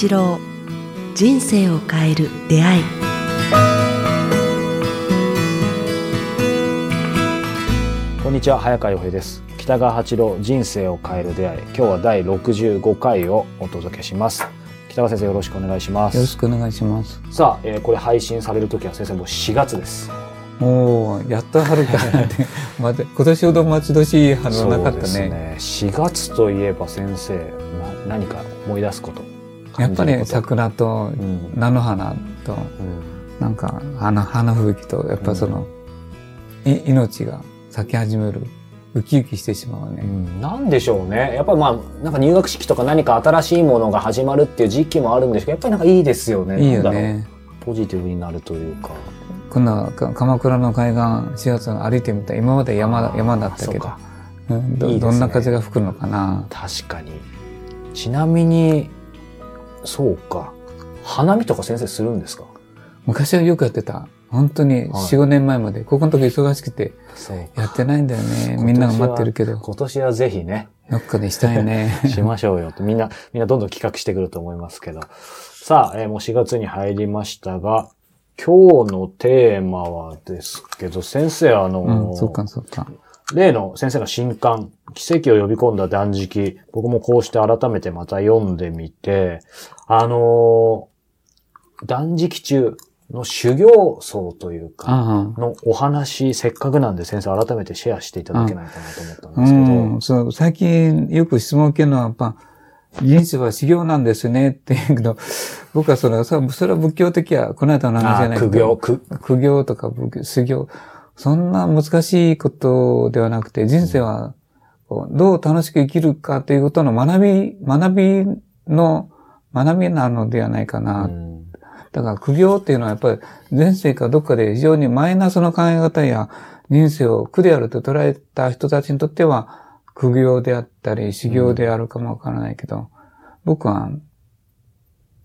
八郎人生を変える出会い。こんにちは早川洋平です。北川八郎人生を変える出会い。今日は第65回をお届けします。北川先生よろしくお願いします。よろしくお願いします。さあ、えーこれ配信される時は先生もう4月です。もう、やっと春からね、まだ、今年ほど待ち遠しい春はなかったそうね。ですね。4月といえば先生な何か思い出すことやっぱり桜とうん。菜の花と、うん。なんか花、花吹雪と、やっぱその、い命が咲き始める。ウキウキしてしまうね。うん。なんでしょうね。やっぱりまあなんか入学式とか何か新しいものが始まるっていう時期もあるんですけどやっぱりなんかいいですよね。いいよね。う。ポジティブになるというか。今度はか鎌倉の海岸、4月の歩いてみた今まで山だ山だったけどそうんね。どんな風が吹くのかな。確かに。ちなみにそうか花見とか先生するんですか？昔はよくやってた。本当に4、はい5年前まで。ここの時忙しくてやってないんだよね。みんなが待ってるけど。今年はぜひねどっかでしたいね。しましょうよみんな、みんなどんどん企画してくると思いますけど。さあ、えーもう4月に入りましたが、今日のテーマはですけど、先生あのーうん、そっかそっか。例の先生の新刊、奇跡を呼び込んだ断食、僕もこうして改めてまた読んでみて、あのー断食中の修行僧というか、あのお話、せっかくなんで先生改めてシェアしていただけないかなと思ったんあ、ですけど、うん、そう、最近よく質問を受けるのは、やっぱ、人生は修行なんですねって言うけど、僕はそれは、そそれは仏教的や、この間の話じゃあないけど、ー苦行、苦、苦行とか仏修行、そんな難しいことではなくて、人生はこうどう楽しく生きるかということの学び、学びの、学びなのではないかな。うんだから苦行っていうのはやっぱり前世かどっかで非常にマイナスの考え方や人生を苦であると捉えた人たちにとっては苦行であったり修行であるかもわからないけど、僕は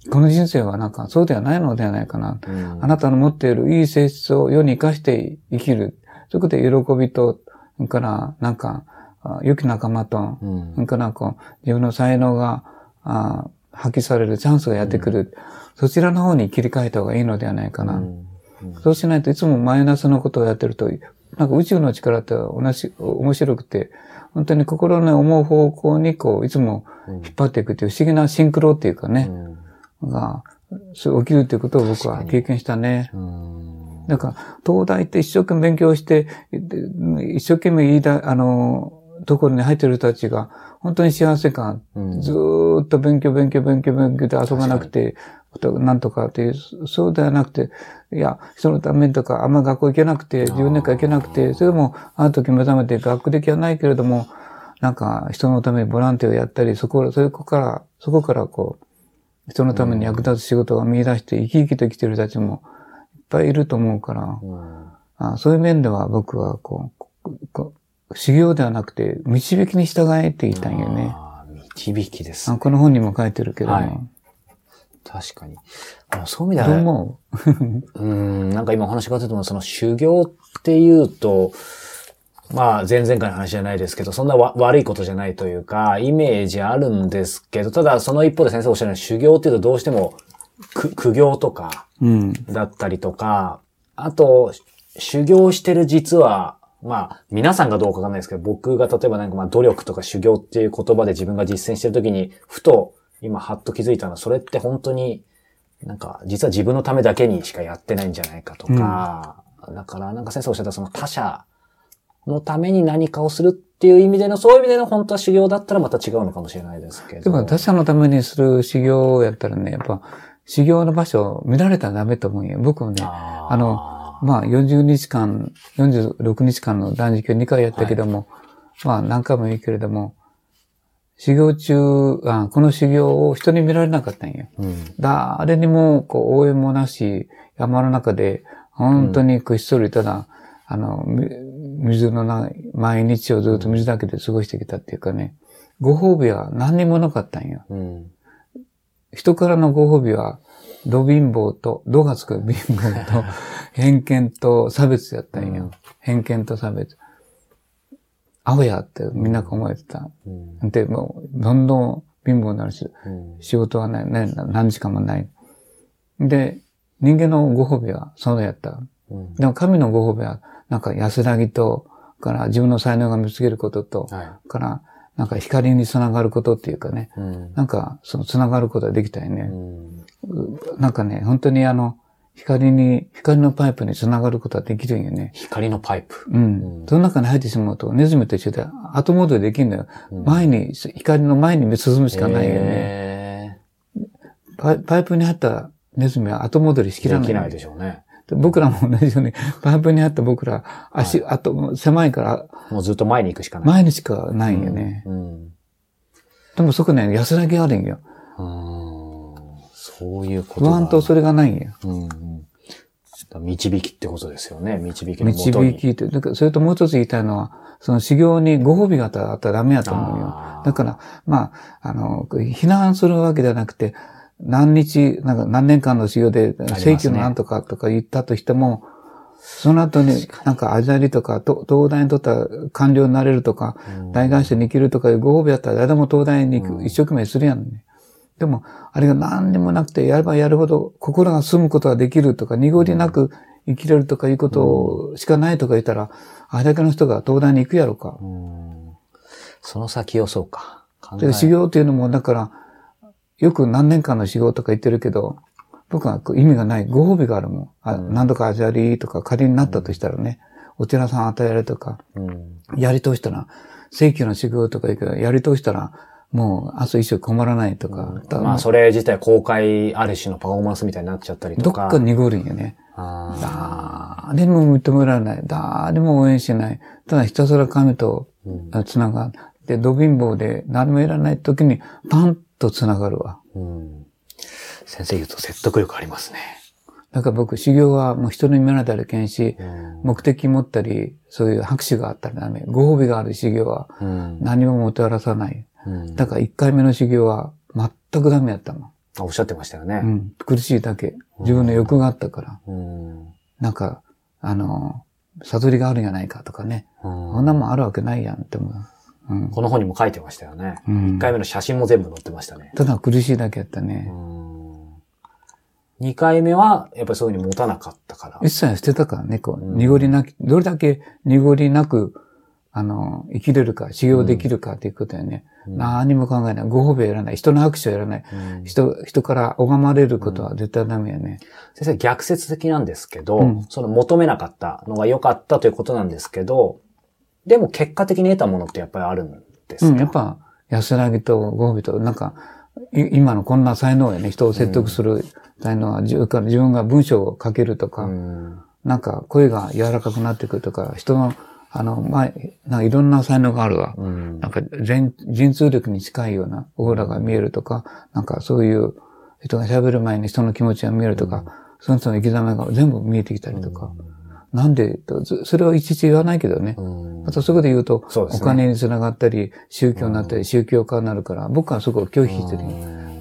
この人生はなんかそうではないのではないかな。うんあなたの持っているいい性質を世に生かして生きる。そこで喜びと、それからなんか、あ良き仲間と、うんそれからこう自分の才能があ発揮されるチャンスがやってくる。そちらの方に切り替えた方がいいのではないかな。うんそうしないといつもマイナスのことをやってると、なんか宇宙の力って同じ、面白くて、本当に心の思う方向にこう、いつも引っ張っていくという不思議なシンクロっていうかね、が、そう起きるということを僕は経験したね。うん。だから、東大って一生懸命勉強して、で一生懸命いいだ、あの、ところに入ってる人たちが、本当に幸せ感、うん。ずーっと勉強、勉強、勉強、勉強で遊ばなくて、なんとかっていう、そうではなくて、いや、人のためにとか、あんま学校行けなくて、10年間行けなくて、それでも、ある時目覚めて学歴はないけれども、なんか、人のためにボランティアをやったり、そこ、そこから、そこからこう、人のために役立つ仕事を見出して生き生きと生きてる人たちもいっぱいいると思うから、うんあそういう面では僕はこうここう、修行ではなくて、導きに従えって言いたいよね。導きですあ。この本にも書いてるけども。はい確かに。あのそういう意味どう思う？ん、なんか今お話が出てたのは、その修行っていうと、まあ、前々回の話じゃないですけど、そんなわ悪いことじゃないというか、イメージあるんですけど、ただその一方で先生おっしゃるように修行っていうとどうしても、く苦行とか、ううん。だったりとか、あと、修行してる実は、まあ、皆さんがどうかわかんないですけど、僕が例えばなんかまあ、努力とか修行っていう言葉で自分が実践してるときに、ふと、今、はっと気づいたのは、それって本当に、なんか、実は自分のためだけにしかやってないんじゃないかとか、だから、なんか先生おっしゃったその他者のために何かをするっていう意味での、そういう意味での本当は修行だったらまた違うのかもしれないですけど。でも他者のためにする修行をやったらね、やっぱ修行の場所を見られたらダメと思うよ。僕もね、あの、まあ40日間、46日間の断食を2回やったけども、まあ何回もいいけれども、修行中あ、この修行を人に見られなかったんよ。うん。誰にもこう応援もなし、山の中で、本当にこうひっそりただ、あの、み水のない毎日をずっと水だけで過ごしてきたっていうかね、ご褒美は何にもなかったんよ。うん。人からのご褒美は、ド貧乏と、ドがつく貧乏と、偏見と差別やったんよ。うん偏見と差別。アホやってみんなが思えてた。うんで、もう、どんどん貧乏になるし、うん仕事はない、ね、何時間もない。で、人間のご褒美はそうやった。うんでも神のご褒美は、なんか安らぎと、から自分の才能が見つけることと、はから、なんか光につながることっていうかね、い。うんなんか、そのつながることができたようね。んなんかね、本当にあの、光に、光のパイプにつながることができるんよね。光のパイプ。うん。うんその中に入ってしまうと、ネズミと一緒で後戻りできるんだよ。うん前に、光の前に進むしかないよね。へパイパイプに入ったネズミは後戻りしきらない。ーできないでしょうね。で僕らも同じように、パイプに入った僕ら、足、あと、狭いから、もうずっと前に行くしかない。前にしかないよね。うん。でもそこね、安らぎあるんよ。うんそういうことだ不安とそれがないんよ。うんうん導きってことですよね。導きのもとに。導きって、だからそれともう一つ言いたいのは、その修行にご褒美があったらダメやと思うよだから、まあ、あの、非難するわけではなくて、何日、なんか何年間の修行で、ね。正規のなんとかとか言ったとしても、その後に、なんか、アジャリとか、と東大にとったら官僚になれるとか、大学生に生きるとかいうご褒美だったら誰でも東大に行く、うん。一生懸命するやんね。でも、あれが何にもなくて、やればやるほど心が澄むことができるとか、濁りなく生きれるとかいうことしかないとか言ったら、あれだけの人が東大に行くやろか。うん。その先をそうか。修行っていうのも、だから、よく何年間の修行とか言ってるけど、僕は意味がない。ご褒美があるもん。あうん何度か味ありとか仮になったとしたらね、お寺さん与えるとか、うんやり通したら、正規の修行とか言うけど、やり通したら、もう明日一生困らないとか、だまあ、それ自体公開ある種のパフォーマンスみたいになっちゃったりとか。どっか濁るんよね。あ誰も認められない。誰も応援しない。ただひたすら神とーうんつながって、ド貧乏で何もいらない時にパンとつながるわ。うん先生言うと説得力ありますね。だから僕、修行はもう人に見られたりけんし、うん目的持ったり、そういう拍手があったらダメ。ご褒美がある修行はうん何ももたらさない。うんだから一回目の修行は全くダメやったもん。あおっしゃってましたよね。うん。苦しいだけ。自分の欲があったから。うんなんか、あの、悟りがあるんじゃないかとかね。うんこんなもんあるわけないやんって思う。うん。この本にも書いてましたよね。うん1回目の写真も全部載ってましたね。ただ苦しいだけやったね。2回目は、やっぱりそういうふうに持たなかったから。一切捨てたからね、こう、うん濁りなき、どれだけ濁りなく、あの、生きれるか、修行できるかっていうことよね。うん何も考えない。ご褒美はやらない。人の拍手はやらない。うん人、人から拝まれることは絶対ダメやね。先生、逆説的なんですけど、うんその求めなかったのが良かったということなんですけど、でも結果的に得たものってやっぱりあるんですか？うん、やっぱ、安らぎとご褒美と、なんか、い今のこんな才能やね。人を説得する才能は、自分から自分が文章を書けるとか、うんなんか声が柔らかくなってくるとか、人の、あの、前、なんかいろんな才能があるわ。うんなんか全、人通力に近いようなオーラが見えるとか、なんかそういう人が喋る前に人の気持ちが見えるとか、その人の生き様が全部見えてきたりとか。なんでと、ずそれはいちいち言わないけどね。うんまたそこで言うと、そうねお金につながったり、宗教になったり、宗教家になるから、僕はそこを拒否してる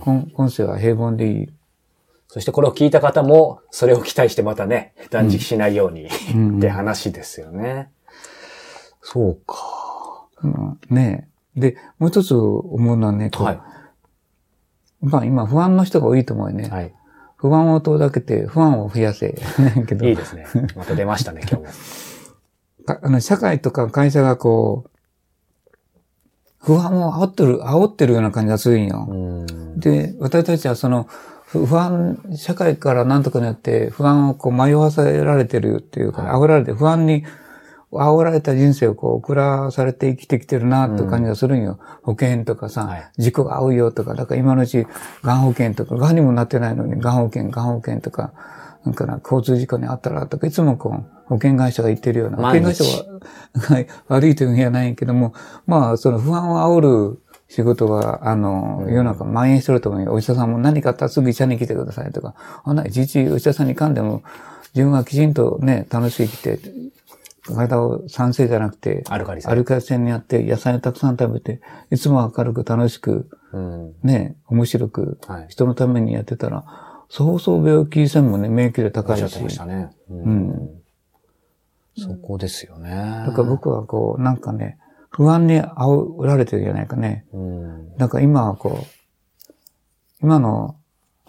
今今世は平凡でいい。そしてこれを聞いた方も、それを期待してまたね、断食しないように、うん って話ですよね。そうか。うんねえ。で、もう一つ思うのはね、はい。まあ今不安の人が多いと思うよね。はい。不安を遠ざけて不安を増やせ。いいですね。また出ましたね、今日も。かあの、社会とか会社がこう、不安を煽ってる、煽ってるような感じがするんよ。うんで、私たちはその、ふ不安、社会から何とかによって不安をこう迷わせられてるっていうか、はい煽られて、不安に煽られた人生をこう送らされて生きてきてるなって感じがするんよ。保険とかさ、はい事故が合うよとか、だから今のうち、がん保険とか、がんにもなってないのに、がん保険、がん保険とか、なんかな、交通事故にあったらとか、いつもこう、保険会社が言ってるような、保険会社は、はい、悪いというふうにはないけども、まあ、その不安を煽る仕事は、あの、世の中蔓延してると思うよ。お医者さんも何かあったらすぐ医者に来てくださいとか、あんな、いちいちお医者さんに噛んでも、自分がきちんとね、楽しく生きて、体を酸性じゃなくて、アルカリ性アルカリ性にやって、野菜をたくさん食べて、いつも明るく楽しく、うん。ね、面白く、はい。人のためにやってたら、そうそう病気せんもね、免疫力お高いし。っしましたね。ううん。そこですよね。だから僕はこう、なんかね、不安に煽られてるんじゃないかね。うん。なんか今はこう、今の、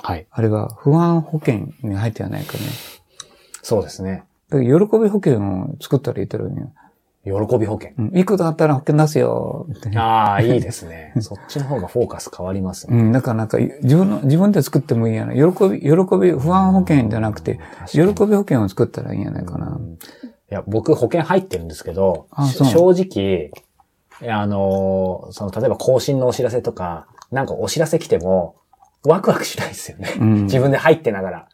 はい。あれは不安保険に入ってはないかね。そうですね。だ喜び保険を作ったらいいとるんよ。喜び保険。うん、いいことあったら保険出すよ。ってああ、いいですね。そっちの方がフォーカス変わりますね。うん、だからなんか、自分の、自分で作ってもいいやな。喜び、喜び、不安保険じゃなくて、喜び保険を作ったらいいんじゃないかな。いや、僕保険入ってるんですけど、正直、あのーその、例えば更新のお知らせとか、なんかお知らせ来ても、ワクワクしないですよね。うん 自分で入ってながら。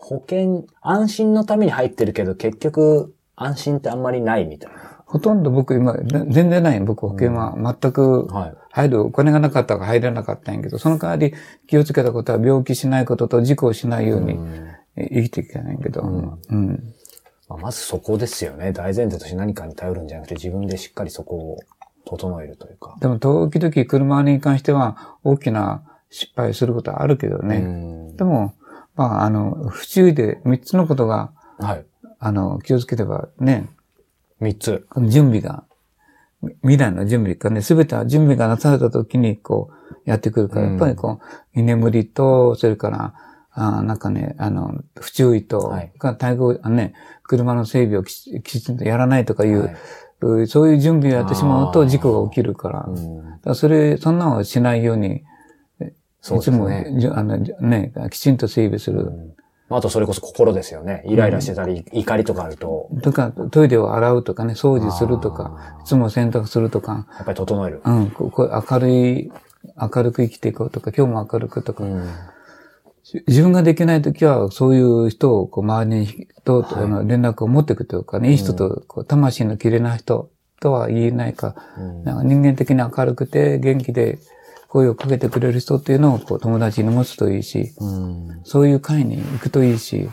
保険、安心のために入ってるけど、結局、安心ってあんまりないみたいほとんど僕今、ぜ全然ない。僕保険は全く。入るお金がなかったから入れなかったんやけど、その代わり気をつけたことは病気しないことと事故をしないように生きていけないけど、んうん。まあ、まずそこですよね。大前提として何かに頼るんじゃなくて、自分でしっかりそこを整えるというか。でも時々車に関しては大きな失敗することはあるけどうね。んでも、まあ、あの、不注意で3つのことが、はい。あの、気をつければね、三つ。この準備が、み未来の準備がね、すべては準備がなされた時に、こう、やってくるから、うん。やっぱりこう、居眠りと、それから、あーなんかね、あの、不注意と、はい。対応、ね、車の整備をきちんとやらないとかいう、はい。うんそういう準備をやってしまうと事故が起きるから、だうん。からそれ、そんなのをしないように、そういつも、ですね。じゅあの、じね、きちんと整備する。うん。あとそれこそ心ですよね。イライラしてたり、怒りとかあると、とか、トイレを洗うとかね、掃除するとか、いつも洗濯するとか、やっぱり整える。うん、ここう明るい、明るく生きていこうとか、今日も明るくとか、うん。し自分ができないときは、そういう人をこう周りにと、はい。あの連絡を持っていくというかね、いい人と、こう魂の綺麗な人とは言えないか、うん。なんか人間的に明るくて元気で声をかけてくれる人っていうのをこう友達に持つといいし、うんそういう会に行くといいし、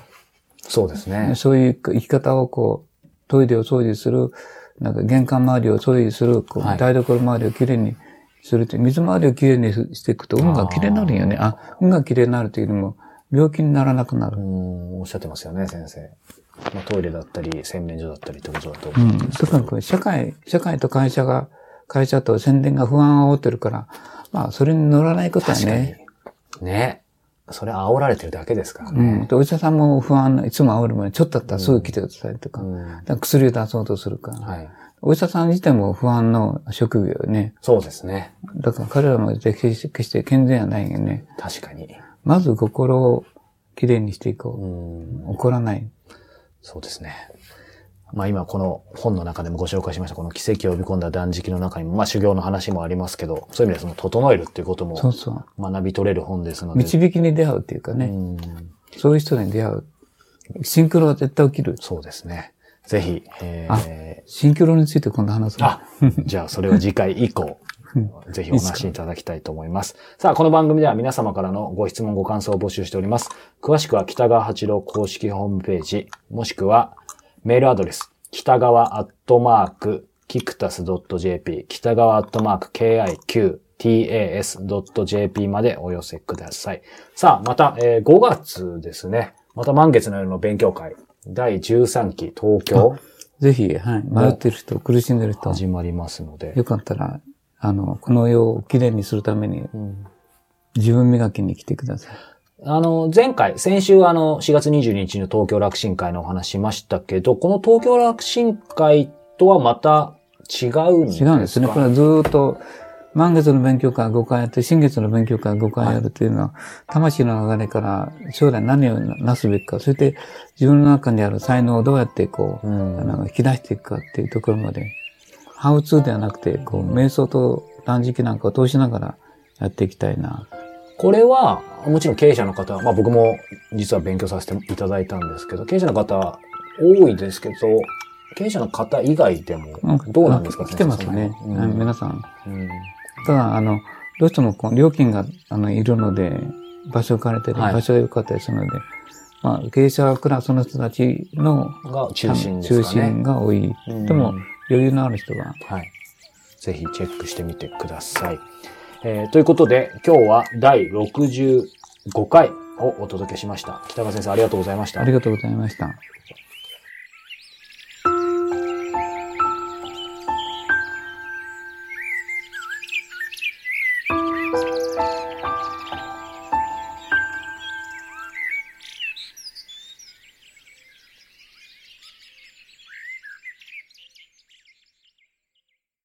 そうですね。そういう生き方をこう、トイレを掃除する、なんか玄関周りを掃除する、こうはい台所周りをきれいにするって、水回りをきれいにしていくと運がきれいになるんよね。あ運がきれいになるというよりも、病気にならなくなるう。ん、おっしゃってますよね、先生。まあ、トイレだったり、洗面所だったりってことだと思うん。特にこれ社会、社会と会社が、会社と宣伝が不安を煽ってるから、まあ、それに乗らないことはね。。ね。それ煽られてるだけですからうね。ん。でお医者さんも不安、いつも煽る前に、ちょっとだったらすぐ来てくださいとか、うんだから薬を出そうとするから。はい。お医者さん自体も不安の職業よね。そうですね。だだから彼らも決して決して健全はないよね。確かに。まず心をきれいにしていこうんう。。怒らない。そうですね。まあ今この本の中でもご紹介しましたこの奇跡を呼び込んだ断食の中にも、まあ修行の話もありますけど、そういう意味でその整えるっていうことも。学び取れる本ですので。導きに出会うっていうかね。うんそういう人に出会う。シンクロは絶対起きる。そうですね。ぜひ、えあー、シンクロについて今度話す。あ、じゃあそれを次回以降、ぜひお話しいただきたいと思います。さあ、この番組では皆様からのご質問、ご感想を募集しております。詳しくは北川八郎公式ホームページ、もしくはメールアドレス、北川アットマーク、キクタス .jp、北川アットマーク、kiqtas.jp までお寄せください。さあ、また、えー5月ですね。また満月の夜の勉強会、第13期東京、ぜひ、はい。迷ってる人、苦しんでる人、始まりますので。よかったら、あの、この世をきれいにするために、うん自分磨きに来てください。あの、前回、先週あの、4月22日の東京楽神会のお話しましたけど、この東京楽神会とはまた違うんですか？違うんですね。これはずーっと、満月の勉強会5回やって、新月の勉強会5回やるというのは、魂の流れから将来何をなすべきか、そして自分の中にある才能をどうやってこう、うんあの引き出していくかっていうところまで、ハウツーではなくて、こう、瞑想と断食なんかを通しながらやっていきたいな。これは、もちろん経営者の方、まあ僕も実は勉強させていただいたんですけど、経営者の方多いですけど、経営者の方以外でもどうなんですか、来てますね。先生その辺皆さん。うんただ、あの、どうしてもこう料金があのいるので、場所を借りてる、はい場所が良かったりするので、まあ、経営者クラスの人たちのうんが中心ね。中心が多い。うんでも、余裕のある人は、はい。ぜひチェックしてみてください。えーということで、今日は第65回をお届けしました。北川先生ありがとうございましたあり。がとうございました。